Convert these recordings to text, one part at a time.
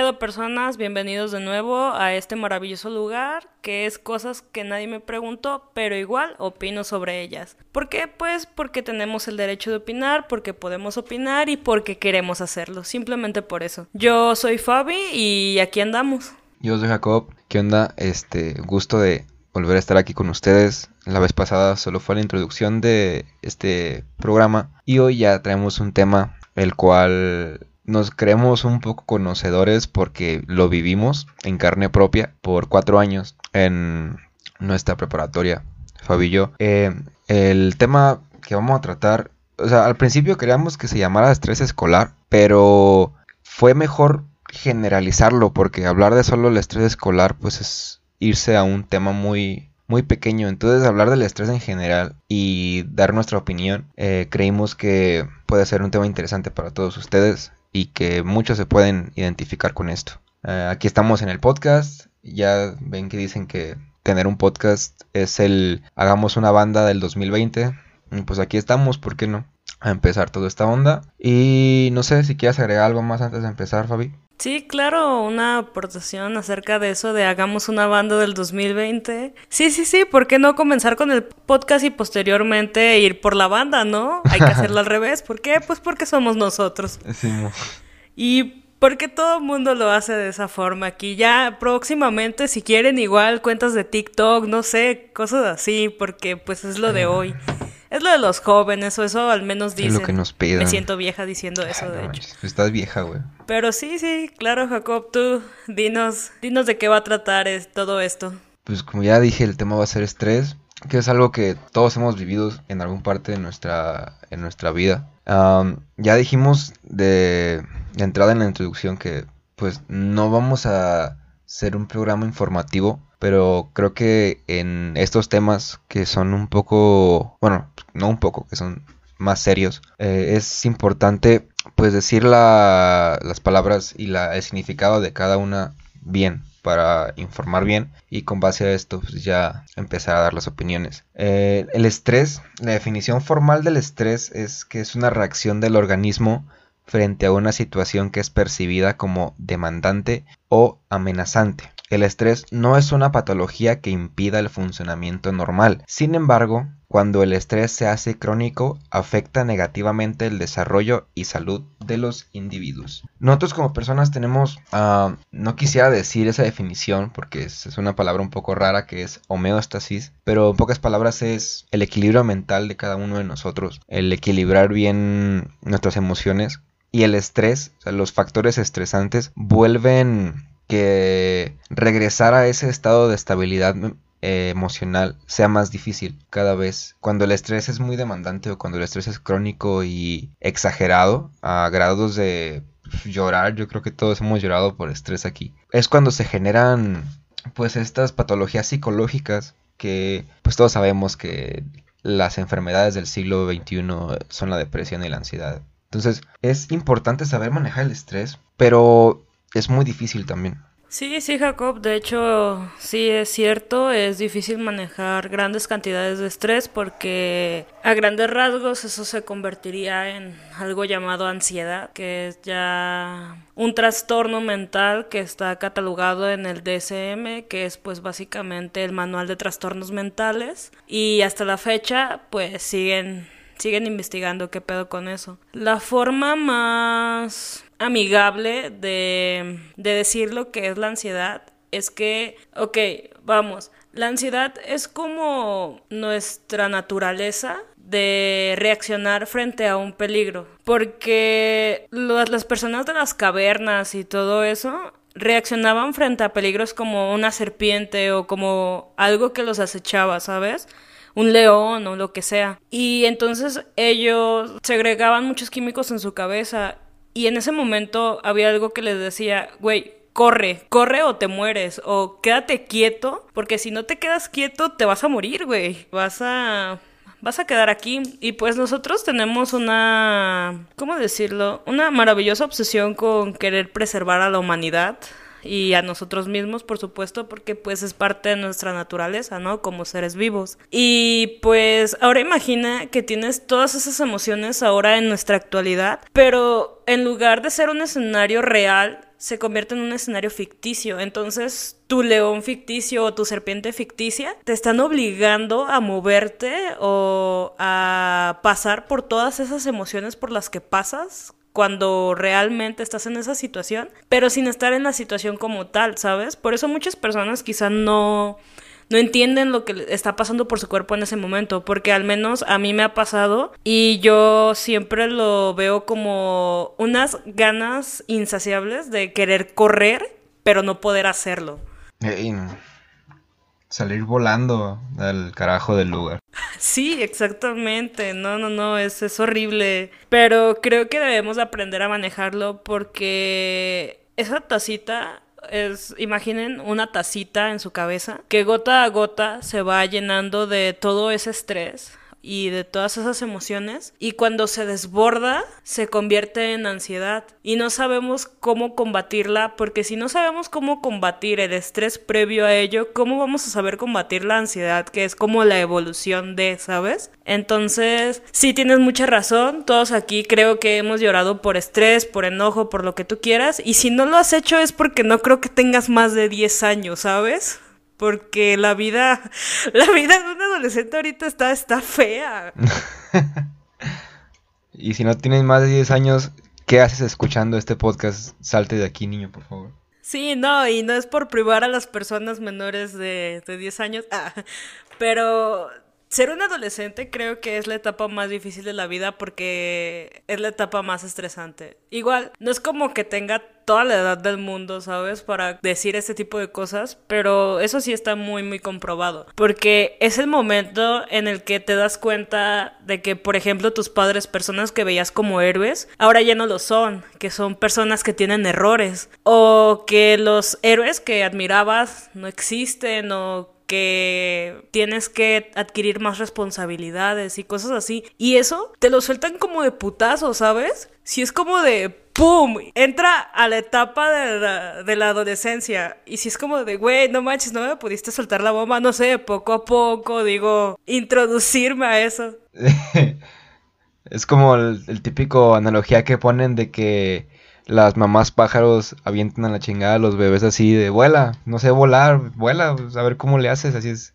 pedo personas? Bienvenidos de nuevo a este maravilloso lugar que es cosas que nadie me preguntó, pero igual opino sobre ellas. ¿Por qué? Pues porque tenemos el derecho de opinar, porque podemos opinar y porque queremos hacerlo, simplemente por eso. Yo soy Fabi y aquí andamos. Yo soy Jacob, ¿qué onda? Este, gusto de volver a estar aquí con ustedes. La vez pasada solo fue la introducción de este programa y hoy ya traemos un tema el cual nos creemos un poco conocedores porque lo vivimos en carne propia por cuatro años en nuestra preparatoria, Fabillo. Eh, el tema que vamos a tratar, o sea, al principio queríamos que se llamara estrés escolar, pero fue mejor generalizarlo porque hablar de solo el estrés escolar pues es irse a un tema muy muy pequeño entonces hablar del estrés en general y dar nuestra opinión eh, creímos que puede ser un tema interesante para todos ustedes y que muchos se pueden identificar con esto. Eh, aquí estamos en el podcast, ya ven que dicen que tener un podcast es el hagamos una banda del 2020, pues aquí estamos, ¿por qué no? A empezar toda esta onda. Y no sé si quieres agregar algo más antes de empezar, Fabi. Sí, claro, una aportación acerca de eso de hagamos una banda del 2020. Sí, sí, sí, ¿por qué no comenzar con el podcast y posteriormente ir por la banda, no? Hay que hacerlo al revés. ¿Por qué? Pues porque somos nosotros. Sí. Y porque todo el mundo lo hace de esa forma aquí. Ya próximamente, si quieren, igual cuentas de TikTok, no sé, cosas así, porque pues es lo de hoy. Es lo de los jóvenes, o eso al menos dicen. Es lo que nos piden. Me siento vieja diciendo eso, de hecho. Estás vieja, güey. Pero sí, sí, claro, Jacob, tú dinos, dinos de qué va a tratar es, todo esto. Pues como ya dije, el tema va a ser estrés, que es algo que todos hemos vivido en algún parte de nuestra, en nuestra vida. ya dijimos de, de entrada en la introducción que pues no vamos a ser un programa informativo pero creo que en estos temas que son un poco, bueno, no un poco, que son más serios, eh, es importante pues decir las palabras y la, el significado de cada una bien para informar bien y con base a esto pues, ya empezar a dar las opiniones. Eh, el estrés, la definición formal del estrés es que es una reacción del organismo frente a una situación que es percibida como demandante o amenazante. El estrés no es una patología que impida el funcionamiento normal. Sin embargo, cuando el estrés se hace crónico, afecta negativamente el desarrollo y salud de los individuos. Nosotros como personas tenemos, ah, no quisiera decir esa definición porque es, una palabra un poco rara que es homeostasis, pero en pocas palabras es el equilibrio mental de cada uno de nosotros, el equilibrar bien nuestras emociones y el estrés, o sea, los factores estresantes vuelven que regresar a ese estado de estabilidad eh, emocional sea más difícil cada vez. Cuando el estrés es muy demandante o cuando el estrés es crónico y exagerado a grados de llorar, yo creo que todos hemos llorado por estrés aquí. Es cuando se generan pues estas patologías psicológicas que pues todos sabemos que las enfermedades del siglo XXI son la depresión y la ansiedad. Entonces es importante saber manejar el estrés, pero es muy difícil también. Sí, sí, Jacob, de hecho, sí es cierto, es difícil manejar grandes cantidades de estrés porque a grandes rasgos eso se convertiría en algo llamado ansiedad, que es ya un trastorno mental que está catalogado en el DSM, que es pues básicamente el manual de trastornos mentales y hasta la fecha pues siguen siguen investigando qué pedo con eso. La forma más amigable de, de decir lo que es la ansiedad es que, ok, vamos, la ansiedad es como nuestra naturaleza de reaccionar frente a un peligro. Porque las personas de las cavernas y todo eso reaccionaban frente a peligros como una serpiente o como algo que los acechaba, ¿sabes? un león o lo que sea. Y entonces ellos segregaban muchos químicos en su cabeza y en ese momento había algo que les decía, güey, corre, corre o te mueres, o quédate quieto, porque si no te quedas quieto te vas a morir, güey. Vas a vas a quedar aquí. Y pues nosotros tenemos una, ¿cómo decirlo? Una maravillosa obsesión con querer preservar a la humanidad y a nosotros mismos, por supuesto, porque pues es parte de nuestra naturaleza, ¿no? Como seres vivos. Y pues ahora imagina que tienes todas esas emociones ahora en nuestra actualidad, pero en lugar de ser un escenario real, se convierte en un escenario ficticio. Entonces, tu león ficticio o tu serpiente ficticia te están obligando a moverte o a pasar por todas esas emociones por las que pasas cuando realmente estás en esa situación, pero sin estar en la situación como tal, ¿sabes? Por eso muchas personas quizá no no entienden lo que está pasando por su cuerpo en ese momento, porque al menos a mí me ha pasado y yo siempre lo veo como unas ganas insaciables de querer correr, pero no poder hacerlo. Salir volando al carajo del lugar. Sí, exactamente. No, no, no, es, es horrible. Pero creo que debemos aprender a manejarlo porque esa tacita es, imaginen una tacita en su cabeza que gota a gota se va llenando de todo ese estrés y de todas esas emociones y cuando se desborda se convierte en ansiedad y no sabemos cómo combatirla porque si no sabemos cómo combatir el estrés previo a ello, ¿cómo vamos a saber combatir la ansiedad que es como la evolución de, ¿sabes? Entonces, sí tienes mucha razón, todos aquí creo que hemos llorado por estrés, por enojo, por lo que tú quieras y si no lo has hecho es porque no creo que tengas más de 10 años, ¿sabes? Porque la vida, la vida de un adolescente ahorita está, está fea. y si no tienes más de 10 años, ¿qué haces escuchando este podcast? Salte de aquí, niño, por favor. Sí, no, y no es por privar a las personas menores de, de 10 años, ah, pero ser un adolescente creo que es la etapa más difícil de la vida porque es la etapa más estresante. Igual, no es como que tenga toda la edad del mundo, ¿sabes? Para decir ese tipo de cosas, pero eso sí está muy, muy comprobado. Porque es el momento en el que te das cuenta de que, por ejemplo, tus padres, personas que veías como héroes, ahora ya no lo son, que son personas que tienen errores, o que los héroes que admirabas no existen, o que tienes que adquirir más responsabilidades y cosas así. Y eso te lo sueltan como de putazo, ¿sabes? Si es como de ¡pum! Entra a la etapa de la, adolescencia. Y si es como de, güey, no manches, no me pudiste soltar la bomba, no sé, poco a poco, digo, introducirme a eso. es como el típico analogía que ponen de que las mamás pájaros avientan a la chingada a los bebés así de vuela, no sé volar, vuela, pues, a ver cómo le haces, así es.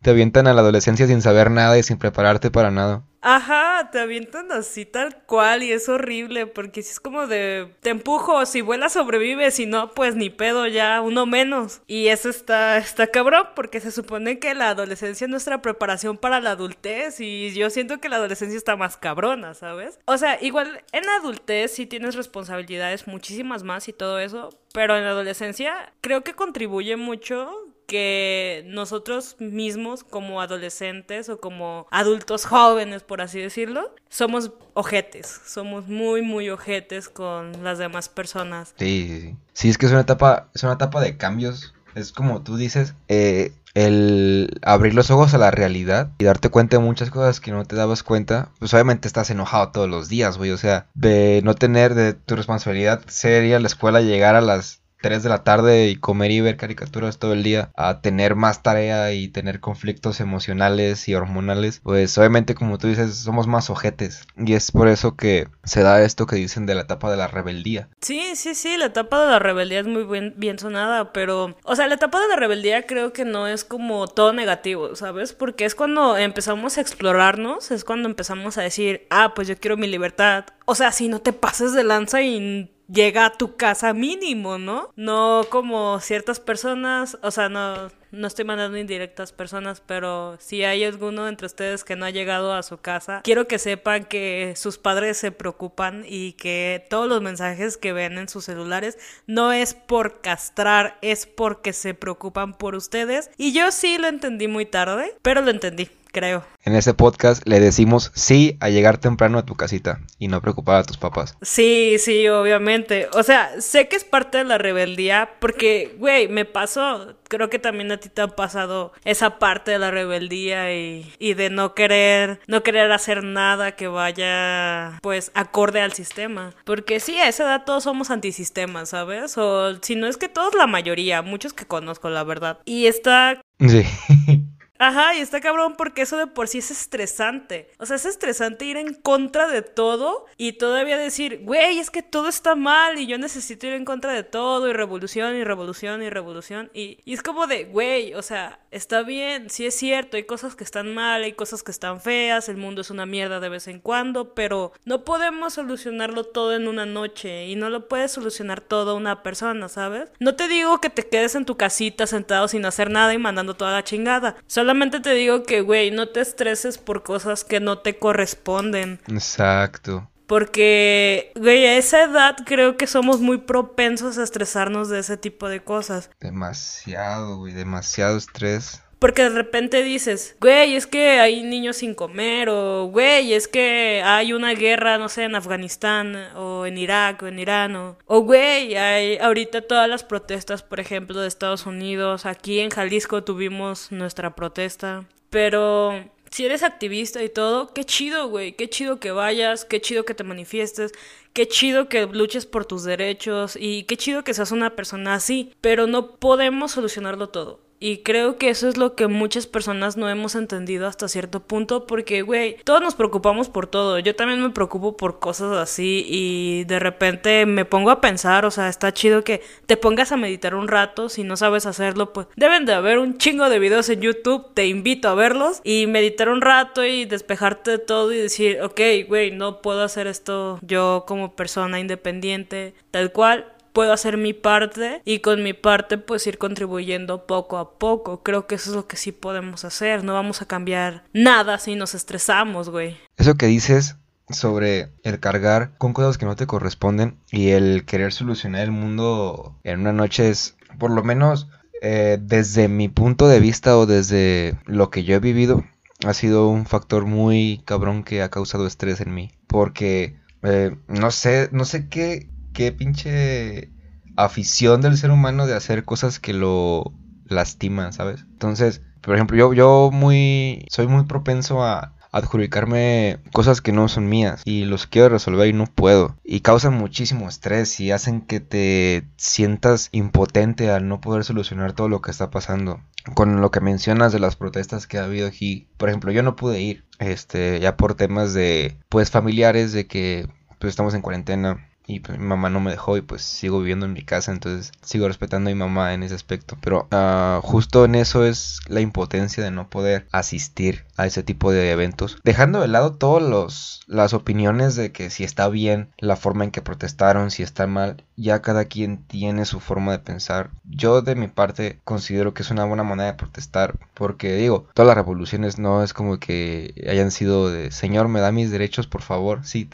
Te avientan a la adolescencia sin saber nada y sin prepararte para nada. Ajá, te avientan así tal cual y es horrible porque si es como de te empujo, si vuelas sobrevives, si no pues ni pedo ya, uno menos. Y eso está está cabrón porque se supone que la adolescencia es nuestra preparación para la adultez y yo siento que la adolescencia está más cabrona, ¿sabes? O sea, igual en la adultez sí tienes responsabilidades muchísimas más y todo eso, pero en la adolescencia creo que contribuye mucho que nosotros mismos como adolescentes o como adultos jóvenes, por así decirlo, somos ojetes, somos muy, muy ojetes con las demás personas. Sí, sí, sí. Sí, es que es una etapa, es una etapa de cambios. Es como tú dices, eh, el abrir los ojos a la realidad y darte cuenta de muchas cosas que no te dabas cuenta, pues obviamente estás enojado todos los días, güey. O sea, de no tener de tu responsabilidad sería la escuela llegar a las 3 de la tarde y comer y ver caricaturas todo el día a tener más tarea y tener conflictos emocionales y hormonales, pues obviamente como tú dices somos más ojetes y es por eso que se da esto que dicen de la etapa de la rebeldía. Sí, sí, sí, la etapa de la rebeldía es muy bien, bien sonada, pero o sea, la etapa de la rebeldía creo que no es como todo negativo, ¿sabes? Porque es cuando empezamos a explorarnos, es cuando empezamos a decir, ah, pues yo quiero mi libertad. O sea, si no te pases de lanza y llega a tu casa mínimo, ¿no? No como ciertas personas, o sea, no, no estoy mandando indirectas personas, pero si hay alguno entre ustedes que no ha llegado a su casa, quiero que sepan que sus padres se preocupan y que todos los mensajes que ven en sus celulares no es por castrar, es porque se preocupan por ustedes. Y yo sí lo entendí muy tarde, pero lo entendí creo. En ese podcast le decimos sí a llegar temprano a tu casita y no preocupar a tus papás. Sí, sí, obviamente. O sea, sé que es parte de la rebeldía porque, güey, me pasó. Creo que también a ti te ha pasado esa parte de la rebeldía y, y de no querer, no querer hacer nada que vaya, pues, acorde al sistema. Porque sí, a esa edad todos somos antisistemas, ¿sabes? O si no es que todos, la mayoría, muchos que conozco, la verdad. Y está Sí. Ajá, y está cabrón porque eso de por sí es estresante. O sea, es estresante ir en contra de todo y todavía decir, güey, es que todo está mal y yo necesito ir en contra de todo y revolución y revolución y revolución. Y, es como de, güey, o sea, está bien, sí es cierto, hay cosas que están mal, hay cosas que están feas, el mundo es una mierda de vez en cuando, pero no podemos solucionarlo todo en una noche y no lo puede solucionar todo una persona, ¿sabes? No te digo que te quedes en tu casita sentado sin hacer nada y mandando toda la chingada. Solamente te digo que, güey, no te estreses por cosas que no te corresponden. Exacto. Porque, güey, a esa edad creo que somos muy propensos a estresarnos de ese tipo de cosas. Demasiado, güey, demasiado estrés. Porque de repente dices, güey, es que hay niños sin comer, o güey, es que hay una guerra, no sé, en Afganistán, o en Irak, o en Irán, o, o güey, hay ahorita todas las protestas, por ejemplo, de Estados Unidos. Aquí en Jalisco tuvimos nuestra protesta. Pero si eres activista y todo, qué chido, güey, qué chido que vayas, qué chido que te manifiestes, qué chido que luches por tus derechos y qué chido que seas una persona así, pero no podemos solucionarlo todo. Y creo que eso es lo que muchas personas no hemos entendido hasta cierto punto porque, güey, todos nos preocupamos por todo. Yo también me preocupo por cosas así y de repente me pongo a pensar, o sea, está chido que te pongas a meditar un rato. Si no sabes hacerlo, pues deben de haber un chingo de videos en YouTube. Te invito a verlos y meditar un rato y despejarte de todo y decir, ok, güey, no puedo hacer esto yo como persona independiente, tal cual puedo hacer mi parte y con mi parte pues ir contribuyendo poco a poco. Creo que eso es lo que sí podemos hacer. No vamos a cambiar nada si nos estresamos, güey. Eso que dices sobre el cargar con cosas que no te corresponden y el querer solucionar el mundo en una noche es, por lo menos eh, desde mi punto de vista o desde lo que yo he vivido, ha sido un factor muy cabrón que ha causado estrés en mí. Porque eh, no sé, no sé qué, qué pinche afición del ser humano de hacer cosas que lo lastiman, ¿sabes? Entonces, por ejemplo, yo, yo muy, soy muy propenso a adjudicarme cosas que no son mías y los quiero resolver y no puedo. Y causan muchísimo estrés y hacen que te sientas impotente al no poder solucionar todo lo que está pasando. Con lo que mencionas de las protestas que ha habido aquí por ejemplo yo no pude ir este ya por temas de pues familiares de que pues estamos en cuarentena y pues, mi mamá no me dejó y pues sigo viviendo en mi casa, entonces sigo respetando a mi mamá en ese aspecto. Pero uh, justo en eso es la impotencia de no poder asistir a ese tipo de eventos, dejando de lado todas las opiniones de que si está bien la forma en que protestaron, si está mal, ya cada quien tiene su forma de pensar. Yo de mi parte considero que es una buena manera de protestar, porque digo, todas las revoluciones no es como que hayan sido de, Señor, me da mis derechos, por favor, sí.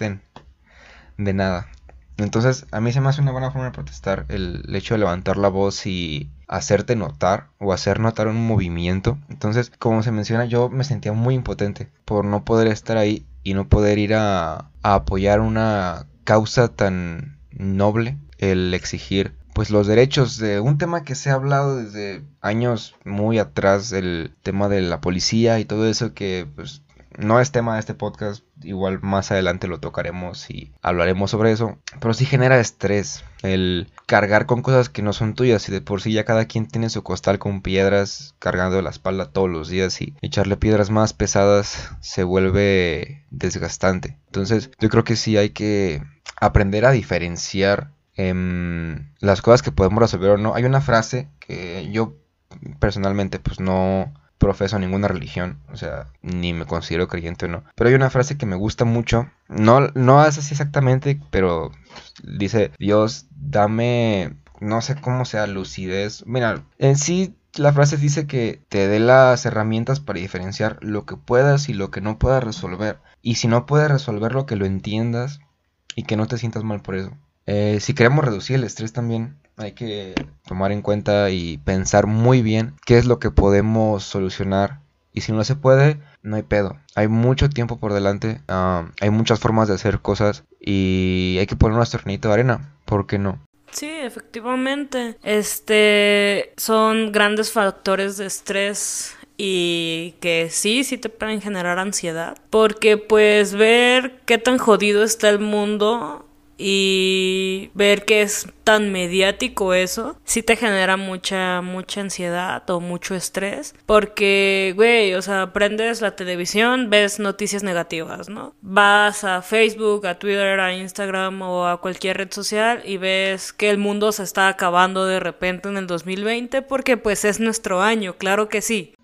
De nada. Entonces, a mí se me hace una buena forma de protestar el, hecho de levantar la voz y hacerte notar o hacer notar un movimiento. Entonces, como se menciona, yo me sentía muy impotente por no poder estar ahí y no poder ir a, a apoyar una causa tan noble, el exigir pues los derechos de un tema que se ha hablado desde años muy atrás, el tema de la policía y todo eso que pues no es tema de este podcast, igual más adelante lo tocaremos y hablaremos sobre eso, pero sí genera estrés el cargar con cosas que no son tuyas y de por sí ya cada quien tiene su costal con piedras cargando la espalda todos los días y echarle piedras más pesadas se vuelve desgastante. Entonces yo creo que sí hay que aprender a diferenciar em, las cosas que podemos resolver o no. Hay una frase que yo personalmente pues no profeso ninguna religión, o sea, ni me considero creyente o no. Pero hay una frase que me gusta mucho, no, no es así exactamente, pero dice, Dios, dame, no sé cómo sea, lucidez. Mira, en sí la frase dice que te dé las herramientas para diferenciar lo que puedas y lo que no puedas resolver. Y si no puedes resolverlo, que lo entiendas y que no te sientas mal por eso. Eh, si queremos reducir el estrés también, hay que tomar en cuenta y pensar muy bien qué es lo que podemos solucionar. Y si no se puede, no hay pedo. Hay mucho tiempo por delante, hay muchas formas de hacer cosas y hay que poner nuestro granito de arena. ¿Por qué no? Sí, efectivamente. Este son grandes factores de estrés y que sí, sí te pueden generar ansiedad. Porque pues ver qué tan jodido está el mundo y ver que es tan mediático eso, sí te genera mucha, mucha ansiedad o mucho estrés. Porque, güey, o sea, prendes la televisión, ves noticias negativas, ¿no? Vas a Facebook, a Twitter, a Instagram o a cualquier red social y ves que el mundo se está acabando de repente en el 2020 porque pues es nuestro año, claro que sí.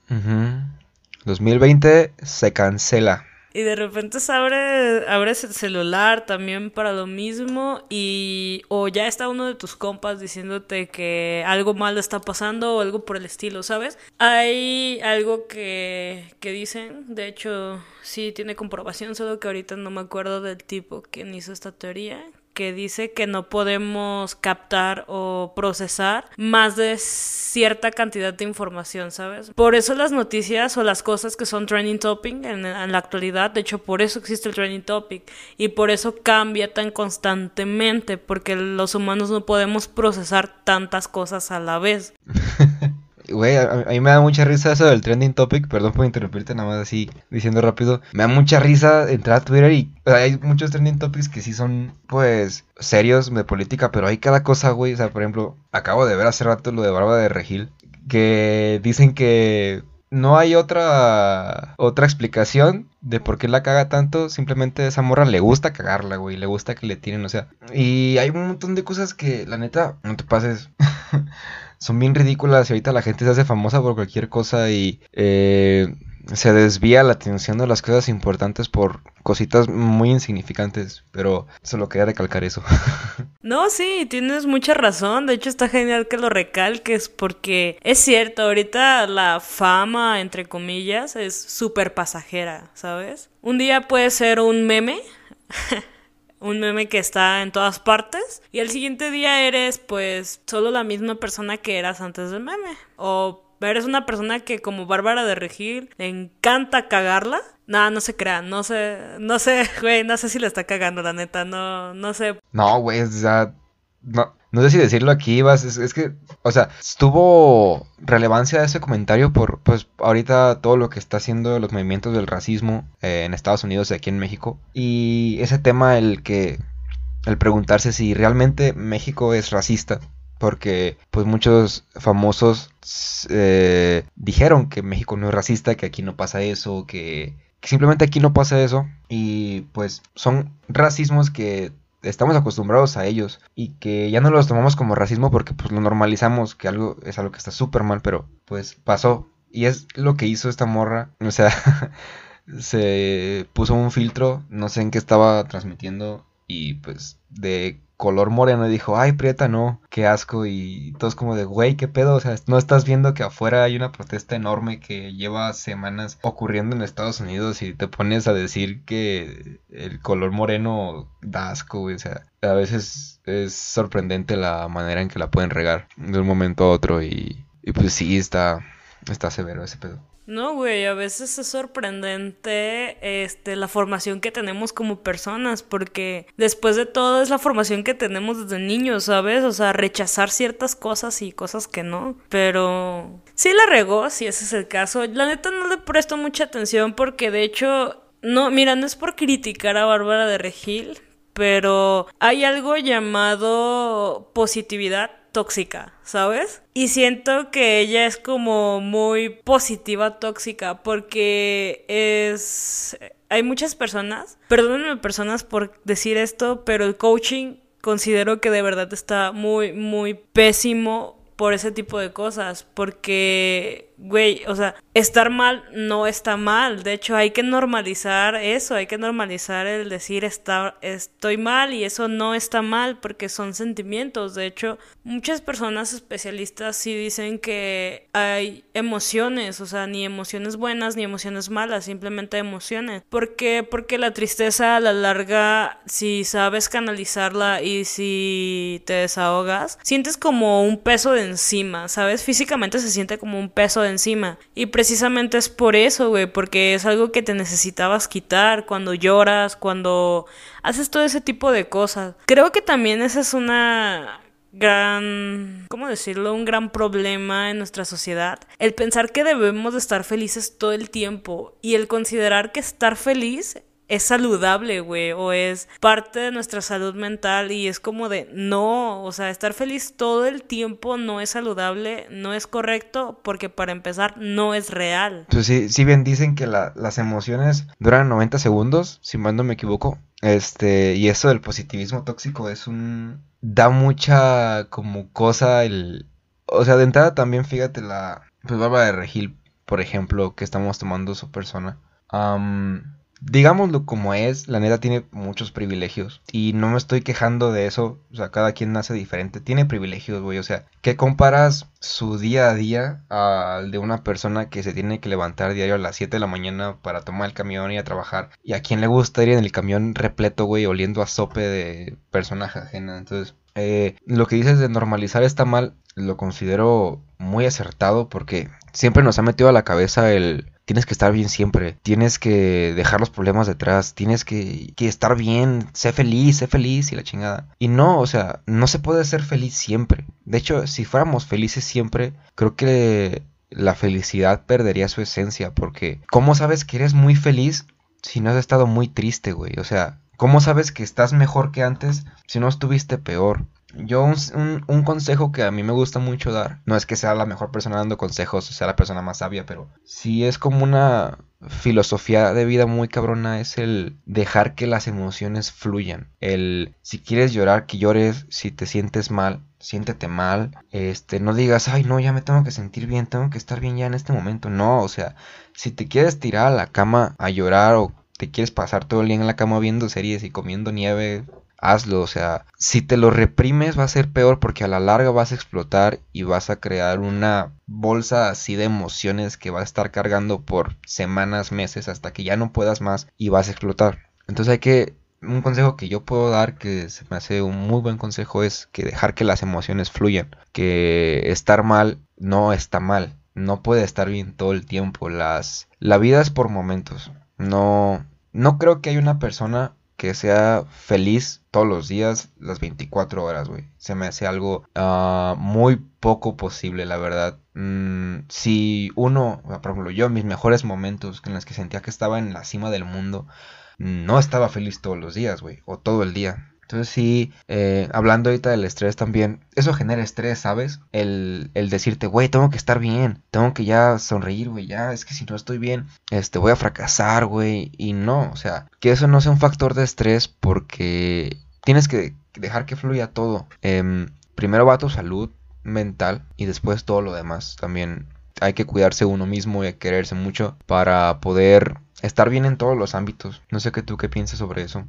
2020 se cancela. Y de repente se abre, abres el celular también para lo mismo y o ya está uno de tus compas diciéndote que algo malo está pasando o algo por el estilo, ¿sabes? Hay algo que, que dicen, de hecho sí tiene comprobación, solo que ahorita no me acuerdo del tipo quien hizo esta teoría, que dice que no podemos captar o procesar más de cierta cantidad de información, ¿sabes? Por eso las noticias o las cosas que son trending topic en, en, la actualidad, de hecho por eso existe el trending topic y por eso cambia tan constantemente, porque los humanos no podemos procesar tantas cosas a la vez. Güey, a, mí me da mucha risa eso del trending topic. Perdón por interrumpirte, nada más así diciendo rápido. Me da mucha risa entrar a Twitter y hay muchos trending topics que sí son, pues, serios de política, pero hay cada cosa, güey. O sea, por ejemplo, acabo de ver hace rato lo de Barba de Regil, que dicen que no hay otra otra explicación de por qué la caga tanto. Simplemente esa morra le gusta cagarla, güey. Le gusta que le tiren, o sea. Y hay un montón de cosas que, la neta, no te pases. son bien ridículas y ahorita la gente se hace famosa por cualquier cosa y eh, se desvía la atención de las cosas importantes por cositas muy insignificantes, pero solo quería recalcar eso. No, sí, tienes mucha razón. De hecho, está genial que lo recalques porque es cierto, ahorita la fama, entre comillas, es súper pasajera, ¿sabes? Un día puede ser un meme. un meme que está en todas partes y el siguiente día eres pues solo la misma persona que eras antes del meme o eres una persona que como Bárbara de Regil le encanta cagarla. Nada, no se crea, no sé, no sé, güey, no sé si le está cagando, la neta, no, no sé. No, güey, o sea, no, no sé si decirlo aquí, vas, es, que, o sea, tuvo relevancia ese comentario por, pues, ahorita todo lo que está haciendo los movimientos del racismo eh, en Estados Unidos y aquí en México. Y ese tema, el que, el preguntarse si realmente México es racista. Porque, pues, muchos famosos eh, dijeron que México no es racista, que aquí no pasa eso, que, que simplemente aquí no pasa eso. Y, pues, son racismos que estamos acostumbrados a ellos y que ya no los tomamos como racismo porque pues lo normalizamos, que algo es algo que está súper mal, pero pues pasó. Y es lo que hizo esta morra, o sea, se puso un filtro, no sé en qué estaba transmitiendo y pues de color moreno y dijo, ay, Prieta, no, qué asco. Y todos como de, güey, qué pedo. O sea, no estás viendo que afuera hay una protesta enorme que lleva semanas ocurriendo en Estados Unidos y te pones a decir que el color moreno da asco. O sea, a veces es sorprendente la manera en que la pueden regar de un momento a otro y, y pues sí, está, está severo ese pedo. No, güey, a veces es sorprendente este la formación que tenemos como personas, porque después de todo es la formación que tenemos desde niños, ¿sabes? O sea, rechazar ciertas cosas y cosas que no. Pero sí la regó, si ese es el caso. La neta no le presto mucha atención porque de hecho, no, mira, no es por criticar a Bárbara de Regil, pero hay algo llamado positividad tóxica, ¿sabes? Y siento que ella es como muy positiva tóxica porque es... Hay muchas personas, perdónenme personas por decir esto, pero el coaching considero que de verdad está muy, muy pésimo por ese tipo de cosas, porque güey, o sea, estar mal no está mal. De hecho, hay que normalizar eso, hay que normalizar el decir está, estoy mal y eso no está mal porque son sentimientos. De hecho, muchas personas especialistas sí dicen que hay emociones, o sea, ni emociones buenas ni emociones malas, simplemente emociones. ¿Por qué? Porque la tristeza a la larga, si sabes canalizarla y si te desahogas, sientes como un peso de encima, ¿sabes? Físicamente se siente como un peso encima. Y precisamente es por eso, güey, porque es algo que te necesitabas quitar cuando lloras, cuando haces todo ese tipo de cosas. Creo que también esa es una gran, ¿cómo decirlo? Un gran problema en nuestra sociedad. El pensar que debemos de estar felices todo el tiempo y el considerar que estar feliz es saludable, güey, o es parte de nuestra salud mental y es como de, no, o sea, estar feliz todo el tiempo no es saludable, no es correcto, porque para empezar no es real. Pues sí, si bien dicen que las emociones duran 90 segundos, si mal no me equivoco, este, y eso del positivismo tóxico es un... da mucha como cosa el... O sea, de entrada también fíjate la... Pues Bárbara de Regil, por ejemplo, que estamos tomando su persona digámoslo como es, la neta tiene muchos privilegios. Y no me estoy quejando de eso. O sea, cada quien nace diferente. Tiene privilegios, güey. O sea, ¿qué comparas su día a día al de una persona que se tiene que levantar diario a las 7 de la mañana para tomar el camión y a trabajar? ¿Y a quién le gusta ir en el camión repleto, güey, oliendo a sope de personaje ajena? Entonces, eh, lo que dices de normalizar está mal. Lo considero muy acertado porque siempre nos ha metido a la cabeza el tienes que estar bien siempre, tienes que dejar los problemas detrás, tienes que, estar bien, sé feliz, sé feliz y la chingada. Y no, o sea, no se puede ser feliz siempre. De hecho, si fuéramos felices siempre, creo que la felicidad perdería su esencia, porque ¿cómo sabes que eres muy feliz si no has estado muy triste, güey? O sea, ¿cómo sabes que estás mejor que antes si no estuviste peor? Yo un, un, consejo que a mí me gusta mucho dar, no es que sea la mejor persona dando consejos o sea la persona más sabia, pero sí es como una filosofía de vida muy cabrona, es el dejar que las emociones fluyan. El si quieres llorar, que llores, si te sientes mal, siéntete mal, este, no digas, ay no, ya me tengo que sentir bien, tengo que estar bien ya en este momento, no, o sea, si te quieres tirar a la cama a llorar o te quieres pasar todo el día en la cama viendo series y comiendo nieve, hazlo, o sea, si te lo reprimes va a ser peor porque a la larga vas a explotar y vas a crear una bolsa así de emociones que va a estar cargando por semanas, meses, hasta que ya no puedas más y vas a explotar. Entonces hay que, un consejo que yo puedo dar, que se me hace un muy buen consejo, es que dejar que las emociones fluyan, que estar mal no está mal, no puede estar bien todo el tiempo, las, la vida es por momentos, no, no creo que haya una persona que sea feliz todos los días, las 24 horas, güey. Se me hace algo ah, muy poco posible, la verdad. Mm, si uno, por ejemplo, yo mis mejores momentos en los que sentía que estaba en la cima del mundo, no estaba feliz todos los días, güey, o todo el día. Entonces sí, eh, hablando ahorita del estrés también, eso genera estrés, ¿sabes? El, el decirte, güey, tengo que estar bien, tengo que ya sonreír, güey, ya, es que si no estoy bien, este, voy a fracasar, güey, y no, o sea, que eso no sea un factor de estrés porque tienes que dejar que fluya todo. Em, primero va tu salud mental y después todo lo demás. También hay que cuidarse uno mismo y quererse mucho para poder estar bien en todos los ámbitos. No sé qué tú qué piensas sobre eso.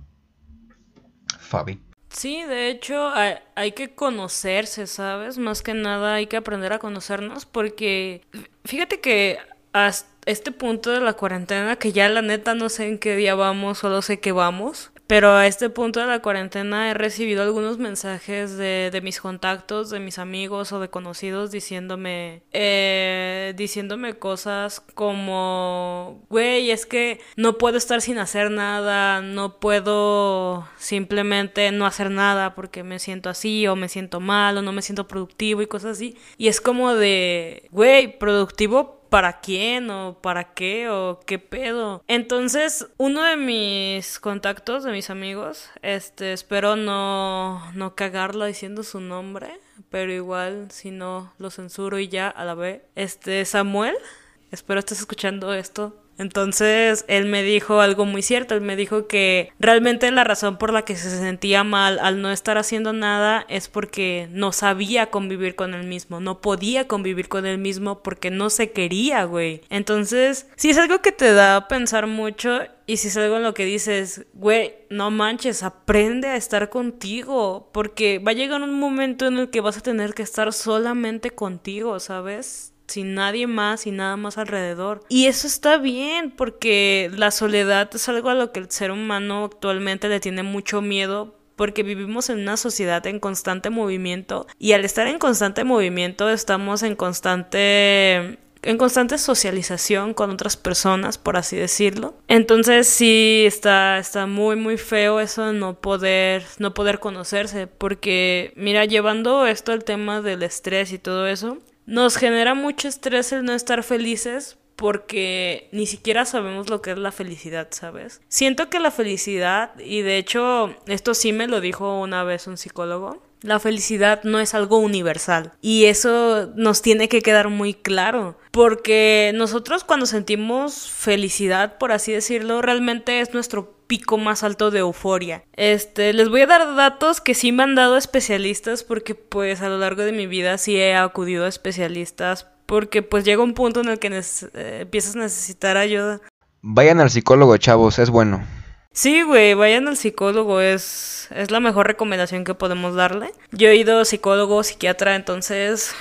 Fabi. Sí, de hecho hay, que conocerse, ¿sabes? Más que nada hay que aprender a conocernos porque fíjate que hasta este punto de la cuarentena, que ya la neta no sé en qué día vamos, solo sé que vamos, pero a este punto de la cuarentena he recibido algunos mensajes de, de mis contactos, de mis amigos o de conocidos diciéndome, eh, diciéndome cosas como, güey, es que no puedo estar sin hacer nada, no puedo simplemente no hacer nada porque me siento así o me siento mal o no me siento productivo y cosas así. Y es como de, güey, productivo para quién o para qué o qué pedo. Entonces, uno de mis contactos, de mis amigos, este, espero no, no cagarla diciendo su nombre, pero igual si no lo censuro y ya a la vez. Este, Samuel, espero estés escuchando esto. Entonces él me dijo algo muy cierto, él me dijo que realmente la razón por la que se sentía mal al no estar haciendo nada es porque no sabía convivir con él mismo, no podía convivir con él mismo porque no se quería, güey. Entonces, sí es algo que te da a pensar mucho y si es algo en lo que dices, güey, no manches, aprende a estar contigo, porque va a llegar un momento en el que vas a tener que estar solamente contigo, ¿sabes? Sin nadie más y nada más alrededor. Y eso está bien porque la soledad es algo a lo que el ser humano actualmente le tiene mucho miedo porque vivimos en una sociedad en constante movimiento y al estar en constante movimiento estamos en constante en constante socialización con otras personas, por así decirlo. Entonces sí está, está muy muy feo eso de no poder, no poder conocerse, porque mira, llevando esto al tema del estrés y todo eso, nos genera mucho estrés el no estar felices porque ni siquiera sabemos lo que es la felicidad, ¿sabes? Siento que la felicidad, y de hecho esto sí me lo dijo una vez un psicólogo, la felicidad no es algo universal y eso nos tiene que quedar muy claro porque nosotros cuando sentimos felicidad, por así decirlo, realmente es nuestro pico más alto de euforia. Este, les voy a dar datos que sí me han dado especialistas porque pues a lo largo de mi vida sí he acudido a especialistas porque pues llega un punto en el que eh, empiezas a necesitar ayuda. Vayan al psicólogo, chavos, es bueno. Sí, güey, vayan al psicólogo, es, es la mejor recomendación que podemos darle. Yo he ido psicólogo, psiquiatra, entonces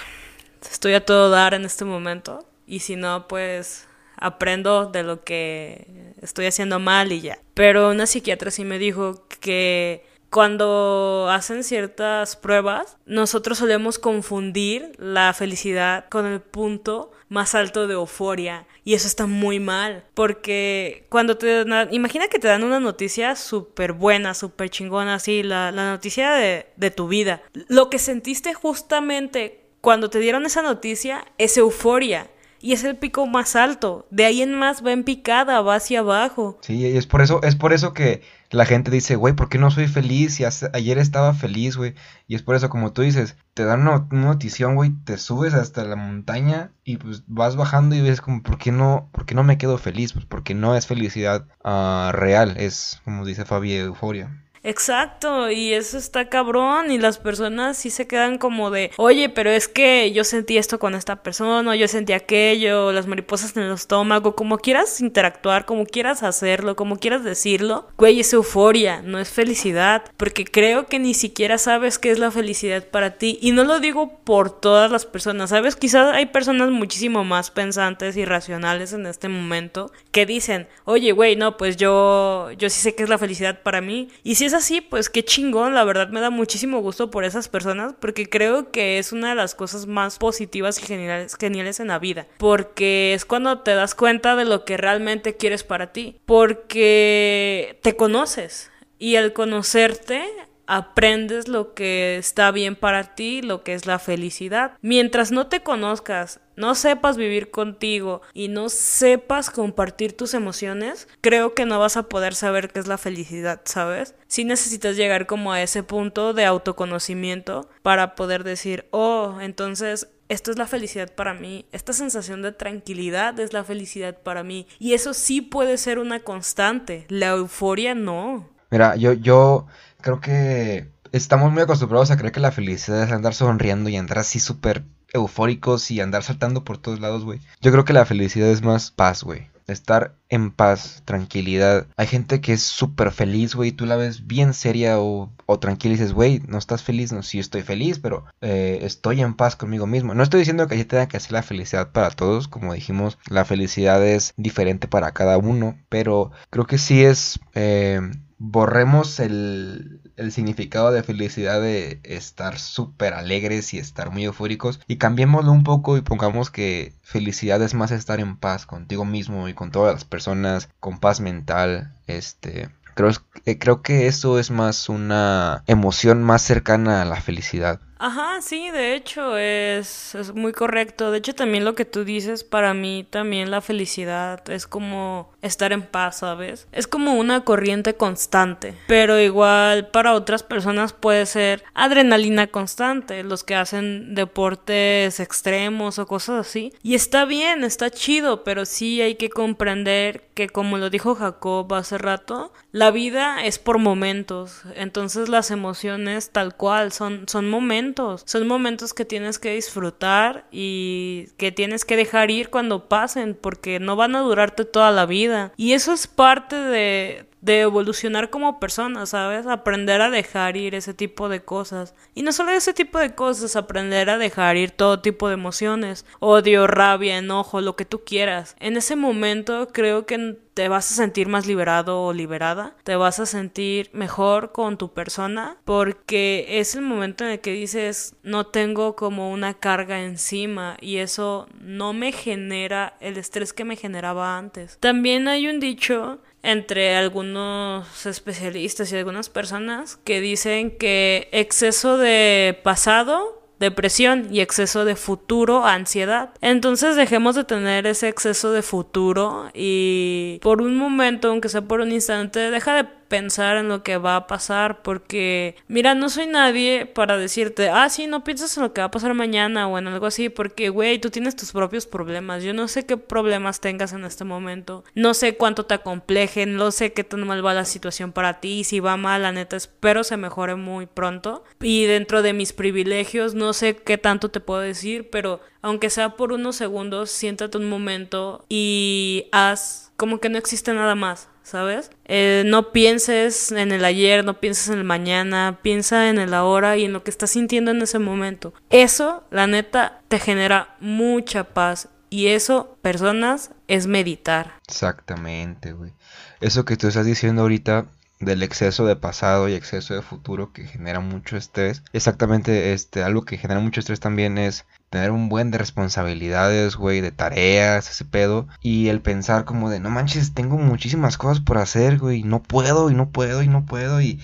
estoy a todo dar en este momento. Y si no, pues aprendo de lo que estoy haciendo mal y ya. Pero una psiquiatra sí me dijo que cuando hacen ciertas pruebas, nosotros solemos confundir la felicidad con el punto más alto de euforia. Y eso está muy mal. Porque cuando te imagina que te dan una noticia súper buena, súper chingona, así, la, la noticia de, de tu vida. Lo que sentiste justamente cuando te dieron esa noticia es euforia y es el pico más alto. De ahí en más va en picada, va hacia abajo. Sí, y es por eso, es por eso que la gente dice, güey, ¿por qué no soy feliz? Y ayer estaba feliz, güey. Y es por eso, como tú dices, te dan una, notición, güey, te subes hasta la montaña y pues vas bajando y ves como, ¿por qué no, por qué no me quedo feliz? Pues porque no es felicidad uh, real, es, como dice Fabi, euforia. Exacto, y eso está cabrón y las personas sí se quedan como de, oye, pero es que yo sentí esto con esta persona, o yo sentí aquello, las mariposas en el estómago, como quieras interactuar, como quieras hacerlo, como quieras decirlo, güey, es euforia, no es felicidad, porque creo que ni siquiera sabes qué es la felicidad para ti, y no lo digo por todas las personas, ¿sabes? Quizás hay personas muchísimo más pensantes y racionales en este momento que dicen, oye, güey, no, pues yo, yo sí sé qué es la felicidad para mí, y si es así, pues qué chingón, la verdad me da muchísimo gusto por esas personas porque creo que es una de las cosas más positivas y geniales, geniales en la vida, porque es cuando te das cuenta de lo que realmente quieres para ti, porque te conoces y al conocerte aprendes lo que está bien para ti, lo que es la felicidad. Mientras no te conozcas, no sepas vivir contigo y no sepas compartir tus emociones, creo que no vas a poder saber qué es la felicidad, ¿sabes? Si necesitas llegar como a ese punto de autoconocimiento para poder decir, oh, entonces esto es la felicidad para mí, esta sensación de tranquilidad es la felicidad para mí. Y eso sí puede ser una constante, la euforia no. Mira, yo, yo creo que estamos muy acostumbrados a creer que la felicidad es andar sonriendo y andar así súper eufóricos y andar saltando por todos lados, güey. Yo creo que la felicidad es más paz, güey. Estar en paz, tranquilidad. Hay gente que es súper feliz, güey. Tú la ves bien seria o, o tranquila y dices, güey, no estás feliz. No, sí estoy feliz, pero eh, estoy en paz conmigo mismo. No estoy diciendo que yo tenga que hacer la felicidad para todos. Como dijimos, la felicidad es diferente para cada uno. Pero creo que sí es... Eh, borremos el, el, significado de felicidad de estar súper alegres y estar muy eufóricos y cambiémoslo un poco y pongamos que felicidad es más estar en paz contigo mismo y con todas las personas, con paz mental, este... Creo, eh, creo que eso es más una emoción más cercana a la felicidad. Ajá, sí, de hecho es, es, muy correcto. De hecho también lo que tú dices, para mí también la felicidad es como estar en paz, ¿sabes? Es como una corriente constante, pero igual para otras personas puede ser adrenalina constante, los que hacen deportes extremos o cosas así. Y está bien, está chido, pero sí hay que comprender que como lo dijo Jacob hace rato, la vida es por momentos, entonces las emociones tal cual son, son momentos son momentos que tienes que disfrutar y que tienes que dejar ir cuando pasen porque no van a durarte toda la vida. Y eso es parte de, de evolucionar como persona, ¿sabes? Aprender a dejar ir ese tipo de cosas. Y no solo ese tipo de cosas, aprender a dejar ir todo tipo de emociones, odio, rabia, enojo, lo que tú quieras. En ese momento creo que te vas a sentir más liberado o liberada, te vas a sentir mejor con tu persona, porque es el momento en el que dices, no tengo como una carga encima y eso no me genera el estrés que me generaba antes. También hay un dicho entre algunos especialistas y algunas personas que dicen que exceso de pasado depresión y exceso de futuro, ansiedad. Entonces dejemos de tener ese exceso de futuro y por un momento, aunque sea por un instante, deja de pensar en lo que va a pasar porque mira no soy nadie para decirte ah sí no piensas en lo que va a pasar mañana o en algo así porque güey tú tienes tus propios problemas. Yo no sé qué problemas tengas en este momento. No sé cuánto te acomplejen no sé qué tan mal va la situación para ti si va mal la neta espero se mejore muy pronto. Y dentro de mis privilegios no sé qué tanto te puedo decir pero aunque sea por unos segundos siéntate un momento y haz como que no existe nada más ¿sabes? Eh, no pienses en el ayer, no pienses en el mañana, piensa en el ahora y en lo que estás sintiendo en ese momento. Eso, la neta, te genera mucha paz. Y eso, personas, es meditar. Exactamente, güey. Eso que tú estás diciendo ahorita del exceso de pasado y exceso de futuro que genera mucho estrés. Exactamente, este, algo que genera mucho estrés también es tener un buen de responsabilidades, güey, de tareas, ese pedo. Y el pensar como de, no manches, tengo muchísimas cosas por hacer, güey, no puedo y no puedo y no puedo. Y,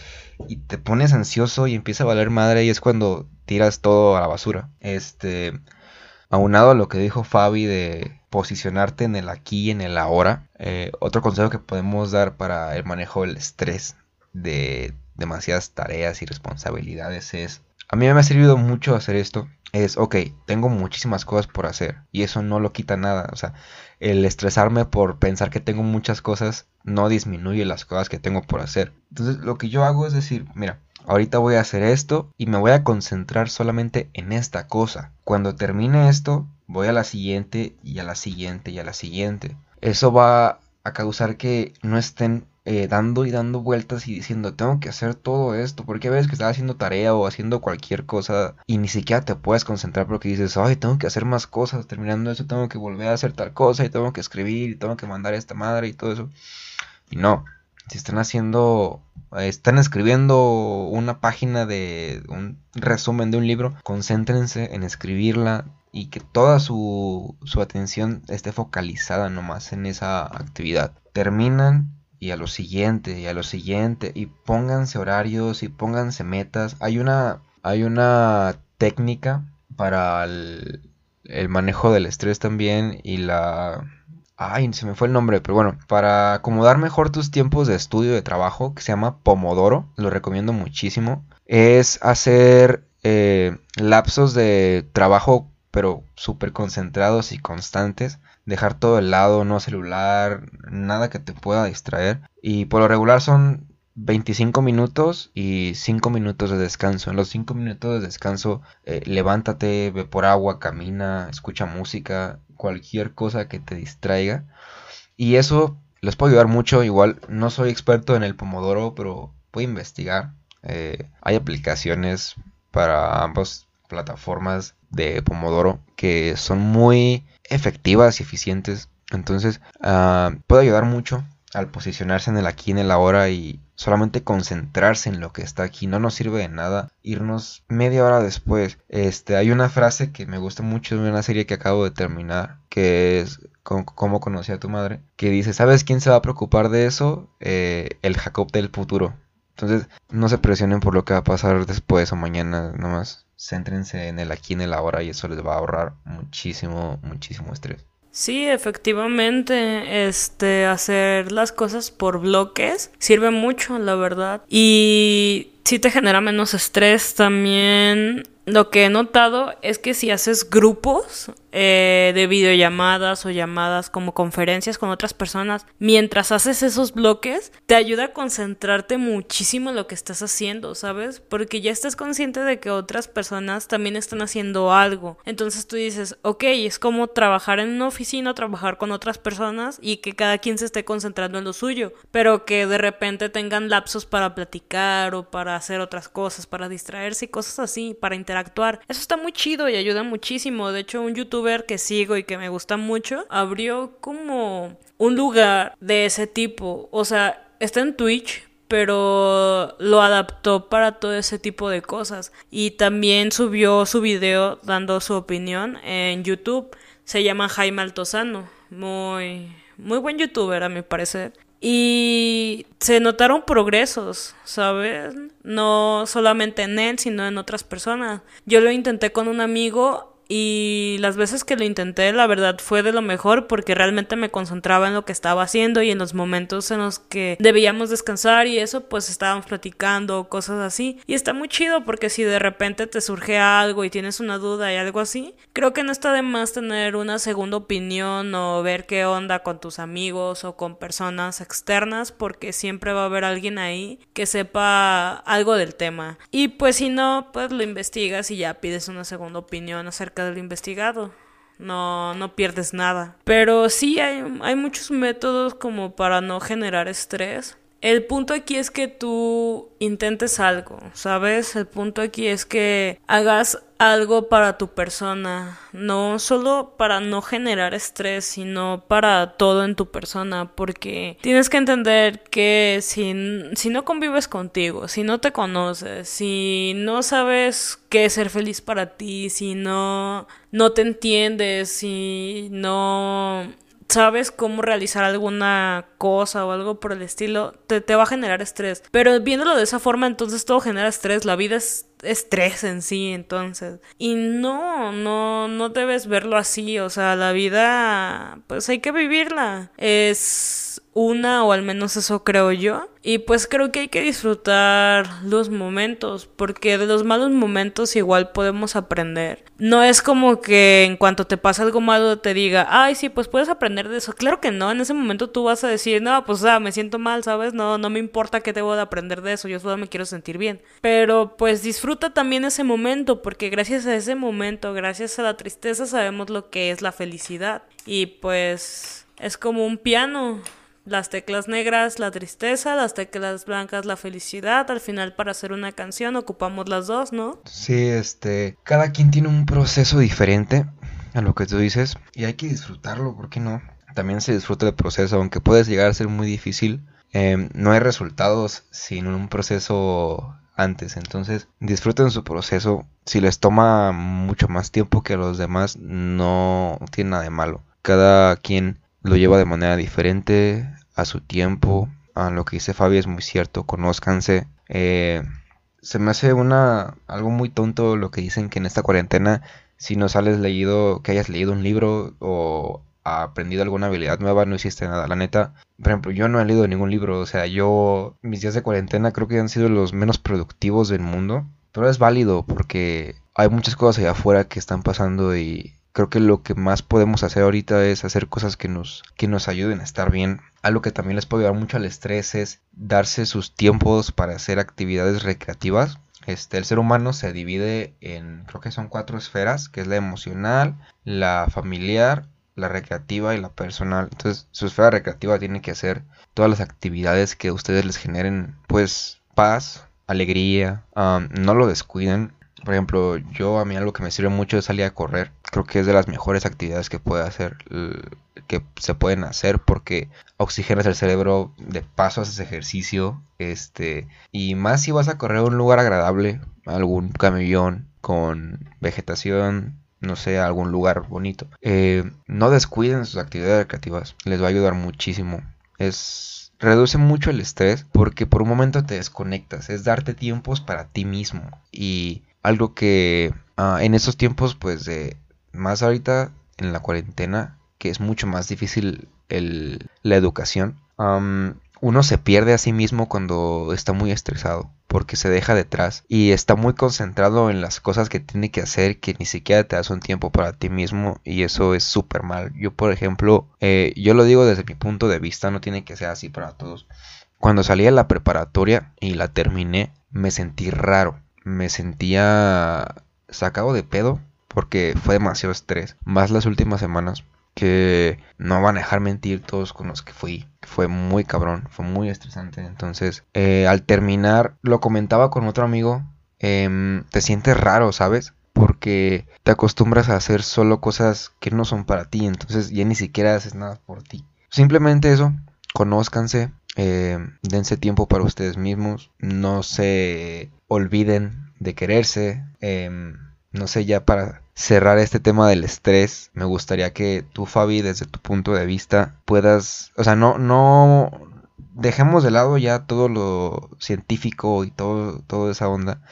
y te pones ansioso y empieza a valer madre y es cuando tiras todo a la basura. Este, aunado a lo que dijo Fabi de posicionarte en el aquí y en el ahora, eh, otro consejo que podemos dar para el manejo del estrés de demasiadas tareas y responsabilidades es, a mí me ha servido mucho hacer esto es, ok, tengo muchísimas cosas por hacer y eso no lo quita nada. O sea, el estresarme por pensar que tengo muchas cosas no disminuye las cosas que tengo por hacer. Entonces, lo que yo hago es decir, mira, ahorita voy a hacer esto y me voy a concentrar solamente en esta cosa. Cuando termine esto, voy a la siguiente y a la siguiente y a la siguiente. Eso va a causar que no estén eh, dando y dando vueltas y diciendo, tengo que hacer todo esto, porque ves que estás haciendo tarea o haciendo cualquier cosa y ni siquiera te puedes concentrar porque dices, ay, tengo que hacer más cosas, terminando eso tengo que volver a hacer tal cosa y tengo que escribir y tengo que mandar a esta madre y todo eso. Y no, si están haciendo, están escribiendo una página de un resumen de un libro, concéntrense en escribirla, y que toda su, su, atención esté focalizada nomás en esa actividad. Terminan y a lo siguiente y a lo siguiente y pónganse horarios y pónganse metas. Hay una, hay una técnica para el, manejo del estrés también y la... Ay, se me fue el nombre, pero bueno, para acomodar mejor tus tiempos de estudio, de trabajo, que se llama Pomodoro, lo recomiendo muchísimo, es hacer eh, lapsos de trabajo, pero súper concentrados y constantes, dejar todo el lado, no celular, nada que te pueda distraer. Y por lo regular son 25 minutos y 5 minutos de descanso. En los 5 minutos de descanso, eh, levántate, ve por agua, camina, escucha música, cualquier cosa que te distraiga. Y eso les puede ayudar mucho. Igual no soy experto en el pomodoro, pero a investigar. Eh, hay aplicaciones para ambas plataformas de pomodoro que son muy efectivas y eficientes. Entonces, uh, puede ayudar mucho al posicionarse en el aquí, en el ahora y solamente concentrarse en lo que está aquí. No nos sirve de nada irnos media hora después. Este, hay una frase que me gusta mucho de una serie que acabo de terminar, que es Cómo conocí a tu madre, que dice, ¿sabes quién se va a preocupar de eso? Eh, el Jacob del futuro. Entonces, no se presionen por lo que va a pasar después o mañana, nomás céntrense en el aquí, en el ahora y eso les va a ahorrar muchísimo, muchísimo estrés. Sí, efectivamente, este, hacer las cosas por bloques sirve mucho, la verdad. Y si te genera menos estrés también. Lo que he notado es que si haces grupos eh, de videollamadas o llamadas como conferencias con otras personas, mientras haces esos bloques, te ayuda a concentrarte muchísimo en lo que estás haciendo, ¿sabes? Porque ya estás consciente de que otras personas también están haciendo algo. Entonces tú dices, ok, es como trabajar en una oficina, trabajar con otras personas y que cada quien se esté concentrando en lo suyo, pero que de repente tengan lapsos para platicar o para hacer otras cosas, para distraerse y cosas así, para interactuar. Eso está muy chido y ayuda muchísimo. De hecho, un YouTube que sigo y que me gusta mucho, abrió como un lugar de ese tipo. O sea, está en Twitch, pero lo adaptó para todo ese tipo de cosas. Y también subió su video dando su opinión en YouTube. Se llama Jaime Altozano. Muy, muy buen youtuber a mi parecer. y se notaron progresos, ¿sabes? No solamente en él, sino en otras personas. Yo lo intenté con un amigo y las veces que lo intenté, la verdad fue de lo mejor porque realmente me concentraba en lo que estaba haciendo y en los momentos en los que debíamos descansar y eso, pues estábamos platicando, cosas así. Y está muy chido porque si de repente te surge algo y tienes una duda y algo así, creo que no está de más tener una segunda opinión o ver qué onda con tus amigos o con personas externas porque siempre va a haber alguien ahí que sepa algo del tema. Y pues si no, pues lo investigas y ya pides una segunda opinión acerca del investigado. No, no pierdes nada. Pero sí hay, hay muchos métodos como para no generar estrés. El punto aquí es que tú intentes algo, ¿sabes? El punto aquí es que hagas algo para tu persona, no solo para no generar estrés, sino para todo en tu persona, porque tienes que entender que si, si no convives contigo, si no te conoces, si no sabes qué ser feliz para ti, si no, no te entiendes, si no sabes cómo realizar alguna cosa o algo por el estilo, te, te va a generar estrés. Pero viéndolo de esa forma, entonces todo genera estrés. La vida es estrés en sí, entonces. Y no, no, no debes verlo así. O sea, la vida, pues hay que vivirla. Es una, o al menos eso creo yo. Y pues creo que hay que disfrutar los momentos, porque de los malos momentos igual podemos aprender. No es como que en cuanto te pasa algo malo te diga, ay, sí, pues puedes aprender de eso. Claro que no, en ese momento tú vas a decir, no, pues ah, me siento mal, ¿sabes? No, no me importa que debo de aprender de eso, yo solo me quiero sentir bien. Pero pues disfruta también ese momento, porque gracias a ese momento, gracias a la tristeza, sabemos lo que es la felicidad. Y pues es como un piano las teclas negras la tristeza, las teclas blancas la felicidad. Al final para hacer una canción ocupamos las dos, ¿no? Sí, este, cada quien tiene un proceso diferente a lo que tú dices y hay que disfrutarlo, ¿por qué no? También se disfruta el proceso, aunque puede llegar a ser muy difícil. Em, no hay resultados sin un proceso antes. Entonces, disfruten su proceso. Si les toma mucho más tiempo que a los demás, no tiene nada de malo. Cada quien lo lleva de manera diferente, a su tiempo. A lo que dice Fabi es muy cierto, conózcanse. Eh, se me hace una algo muy tonto lo que dicen que en esta cuarentena si no sales leído, que hayas leído un libro o aprendido alguna habilidad nueva, no hiciste nada. La neta, por ejemplo, yo no he leído ningún libro, o sea, yo mis días de cuarentena creo que han sido los menos productivos del mundo, pero es válido porque hay muchas cosas allá afuera que están pasando y creo que lo que más podemos hacer ahorita es hacer cosas que nos, que nos ayuden a estar bien. Algo que también les puede ayudar mucho al estrés es darse sus tiempos para hacer actividades recreativas. Este, el ser humano se divide en, creo que son cuatro esferas, que es la emocional, la familiar, la recreativa y la personal. Entonces, su esfera recreativa tiene que hacer todas las actividades que ustedes les generen, pues, paz, alegría, no lo descuiden. Por ejemplo, yo a mí algo que me sirve mucho es salir a correr. Creo que es de las mejores actividades que puede hacer, que se pueden hacer porque oxigenas el cerebro, de paso haces ejercicio, este, y más si vas a correr a un lugar agradable, algún camellón con vegetación, no sé, algún lugar bonito. Eh, no descuiden sus actividades recreativas, les va a ayudar muchísimo. Es reduce mucho el estrés porque por un momento te desconectas, es darte tiempos para ti mismo y algo que ah, en estos tiempos, pues, de más ahorita en la cuarentena, que es mucho más difícil el, la educación, uno se pierde a sí mismo cuando está muy estresado, porque se deja detrás y está muy concentrado en las cosas que tiene que hacer que ni siquiera te das un tiempo para ti mismo y eso es súper mal. Yo, por ejemplo, eh, yo lo digo desde mi punto de vista, no tiene que ser así para todos. Cuando salí de la preparatoria y la terminé, me sentí raro me sentía sacado de pedo porque fue demasiado estrés. Más las últimas semanas que no van a dejar mentir todos con los que fui. Fue muy cabrón, fue muy estresante. Entonces, eh, al terminar, lo comentaba con otro amigo, em, te sientes raro, ¿sabes? Porque te acostumbras a hacer solo cosas que no son para ti, entonces ya ni siquiera haces nada por ti. Simplemente eso, conózcanse, eh, dense tiempo para ustedes mismos, no se olviden de quererse. Em, no sé, ya para cerrar este tema del estrés, me gustaría que tú, Fabi, desde tu punto de vista, puedas, o sea, no, no, dejemos de lado ya todo lo científico y todo, toda esa onda.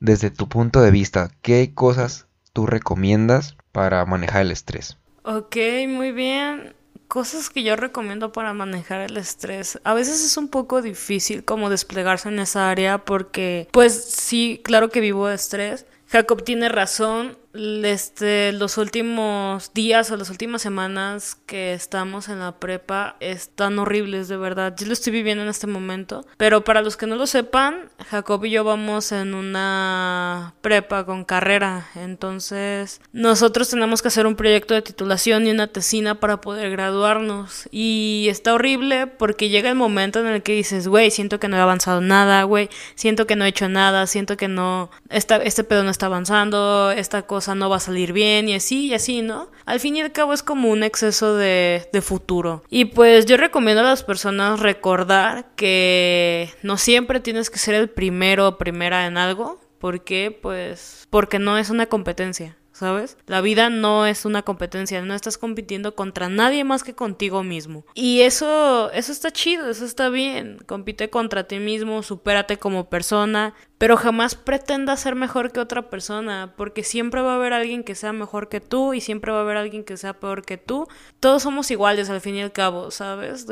Desde tu punto de vista, ¿qué cosas tú recomiendas para manejar el estrés? Ok, muy bien. Cosas que yo recomiendo para manejar el estrés. A veces es un poco difícil como desplegarse en esa área porque, pues sí, claro que vivo estrés. Jacob tiene razón este, los últimos días o las últimas semanas que estamos en la prepa están horribles, de verdad. Yo lo estoy viviendo en este momento. Pero para los que no lo sepan, Jacob y yo vamos en una prepa con carrera. Entonces, nosotros tenemos que hacer un proyecto de titulación y una tesina para poder graduarnos. Y está horrible porque llega el momento en el que dices, güey, siento que no he avanzado nada, güey, siento que no he hecho nada, siento que no, esta, este pedo no está avanzando, esta cosa no va a salir bien y así y así, ¿no? Al fin y al cabo es como un exceso de, de futuro. Y pues yo recomiendo a las personas recordar que no siempre tienes que ser el primero o primera en algo. ¿Por qué? Pues porque no es una competencia. ¿Sabes? La vida no es una competencia, no estás compitiendo contra nadie más que contigo mismo. Y eso, eso está chido, eso está bien. Compite contra ti mismo, supérate como persona, pero jamás pretenda ser mejor que otra persona, porque siempre va a haber alguien que sea mejor que tú y siempre va a haber alguien que sea peor que tú. Todos somos iguales al fin y al cabo, ¿sabes?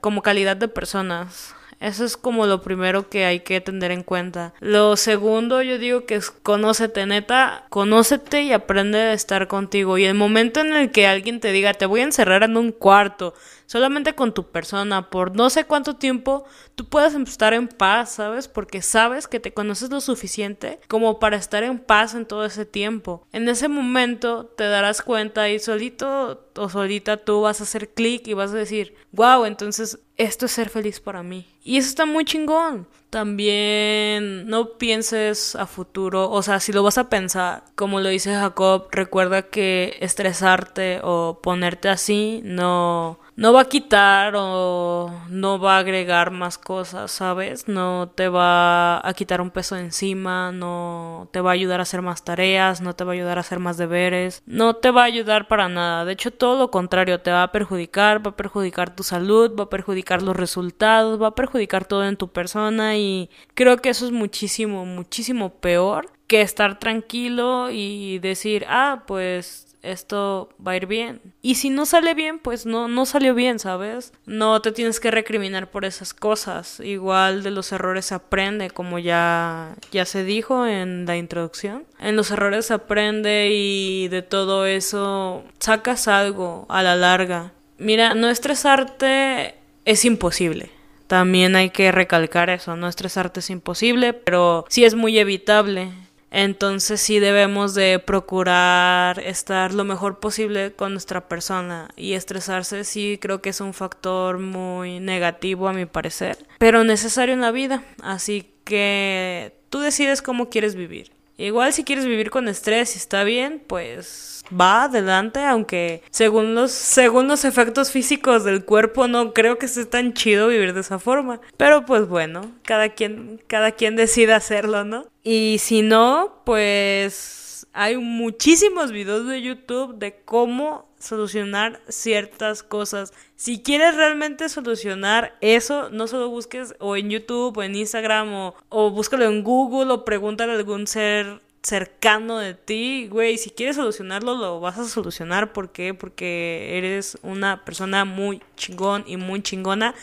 como calidad de personas. Eso es como lo primero que hay que tener en cuenta. Lo segundo, yo digo que es conócete, neta, conócete y aprende a estar contigo. Y el momento en el que alguien te diga, te voy a encerrar en un cuarto, solamente con tu persona por no sé cuánto tiempo, tú puedas estar en paz, ¿sabes? Porque sabes que te conoces lo suficiente como para estar en paz en todo ese tiempo. En ese momento te darás cuenta y solito o solita tú vas a hacer clic y vas a decir, wow, entonces esto es ser feliz para mí. Y eso está muy chingón. También no pienses a futuro, o sea, si lo vas a pensar, como lo dice Jacob, recuerda que estresarte o ponerte así no no va a quitar o no va a agregar más cosas, ¿sabes? No te va a quitar un peso encima, no te va a ayudar a hacer más tareas, no te va a ayudar a hacer más deberes, no te va a ayudar para nada. De hecho, todo lo contrario, te va a perjudicar, va a perjudicar tu salud, va a perjudicar los resultados, va a perjudicar todo en tu persona y creo que eso es muchísimo, muchísimo peor que estar tranquilo y decir, ah, pues esto va a ir bien. Y si no sale bien, pues no, no salió bien, ¿sabes? No te tienes que recriminar por esas cosas. Igual de los errores se aprende, como ya, ya se dijo en la introducción. En los errores se aprende y de todo eso sacas algo a la larga. Mira, no estresarte es imposible. También hay que recalcar eso, no estresarte es imposible, pero sí es muy evitable entonces sí debemos de procurar estar lo mejor posible con nuestra persona y estresarse sí creo que es un factor muy negativo a mi parecer, pero necesario en la vida, así que tú decides cómo quieres vivir. Igual si quieres vivir con estrés y está bien, pues va adelante, aunque según los, según los efectos físicos del cuerpo no creo que sea tan chido vivir de esa forma. Pero pues bueno, cada quien, cada quien decide hacerlo, ¿no? Y si no, pues hay muchísimos videos de YouTube de cómo solucionar ciertas cosas. Si quieres realmente solucionar eso, no solo busques o en YouTube o en Instagram o, o búscalo en Google o pregúntale a algún ser cercano de ti, güey, si quieres solucionarlo, lo vas a solucionar. ¿Por qué? Porque eres una persona muy chingón y muy chingona.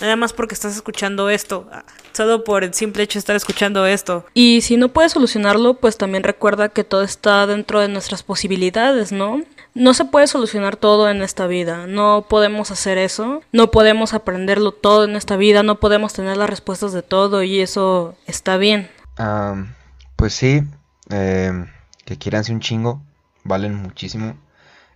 Nada más porque estás escuchando esto. Ah, solo por el simple hecho de estar escuchando esto. Y si no puedes solucionarlo, pues también recuerda que todo está dentro de nuestras posibilidades, ¿no? No se puede solucionar todo en esta vida, no podemos hacer eso, no podemos aprenderlo todo en esta vida, no podemos tener las respuestas de todo y eso está bien. pues sí, eh, que quieranse un chingo, valen muchísimo.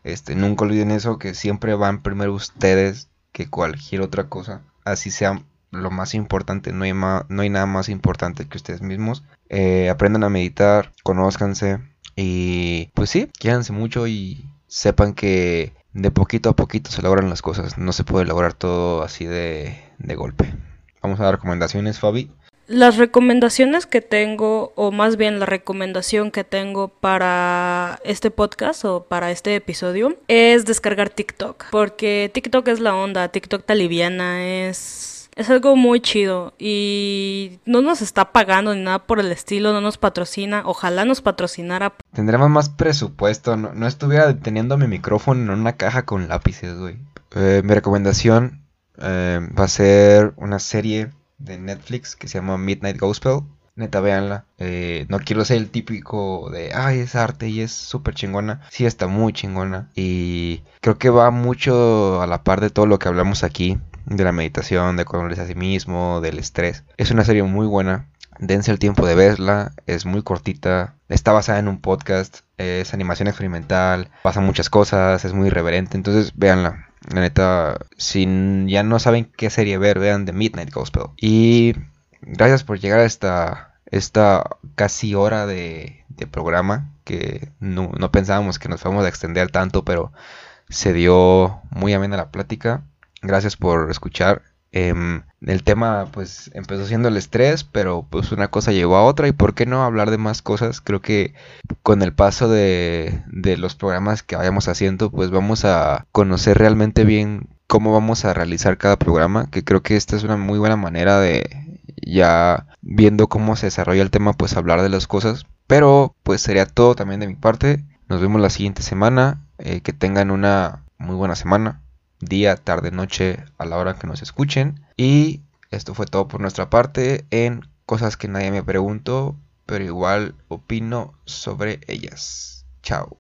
Este, nunca olviden eso, que siempre van primero ustedes que cualquier otra cosa. Así sea lo más importante, no hay, no hay nada más importante que ustedes mismos. Eh, aprendan a meditar, conózcanse y pues sí, quédense mucho y sepan que de poquito a poquito se logran las cosas. No se puede lograr todo así de, de golpe. Vamos a dar recomendaciones, Fabi. Las recomendaciones que tengo, o más bien la recomendación que tengo para este podcast o para este episodio, es descargar TikTok. Porque TikTok es la onda, TikTok te aliviana, es Es algo muy chido y no nos está pagando ni nada por el estilo, no nos patrocina, ojalá nos patrocinara. Tendremos más presupuesto, no, estuviera teniendo mi micrófono en una caja con lápices, güey. Eh, mi recomendación eh, va a ser una serie de Netflix que se llama Midnight Gospel. Neta, véanla. Eh, no quiero ser el típico de, ay, es arte y es súper chingona. Sí, está muy chingona. Y creo que va mucho a la par de todo lo que hablamos aquí. De la meditación, de conocerse a sí mismo, del estrés. Es una serie muy buena. Dense el tiempo de verla. Es muy cortita. Está basada en un podcast. Es animación experimental. Pasan muchas cosas. Es muy irreverente. Entonces, véanla. La neta, si ya no saben qué serie ver, vean The Midnight Gospel. Y gracias por llegar a esta, esta casi hora de, programa, que no, pensábamos que nos fuéramos a extender tanto, pero se dio muy amena la plática. Gracias por escuchar. Em, el tema pues empezó siendo el estrés, pero pues una cosa llevó a otra y por qué no hablar de más cosas. Creo que con el paso de, de los programas que vayamos haciendo pues vamos a conocer realmente bien cómo vamos a realizar cada programa, que creo que esta es una muy buena manera de ya viendo cómo se desarrolla el tema, pues hablar de las cosas. Pero pues sería todo también de mi parte. Nos vemos la siguiente semana. Eh, que tengan una muy buena semana. Día, tarde, noche, a la hora que nos escuchen. Y esto fue todo por nuestra parte en cosas que nadie me preguntó, pero igual opino sobre ellas. Chao.